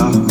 up.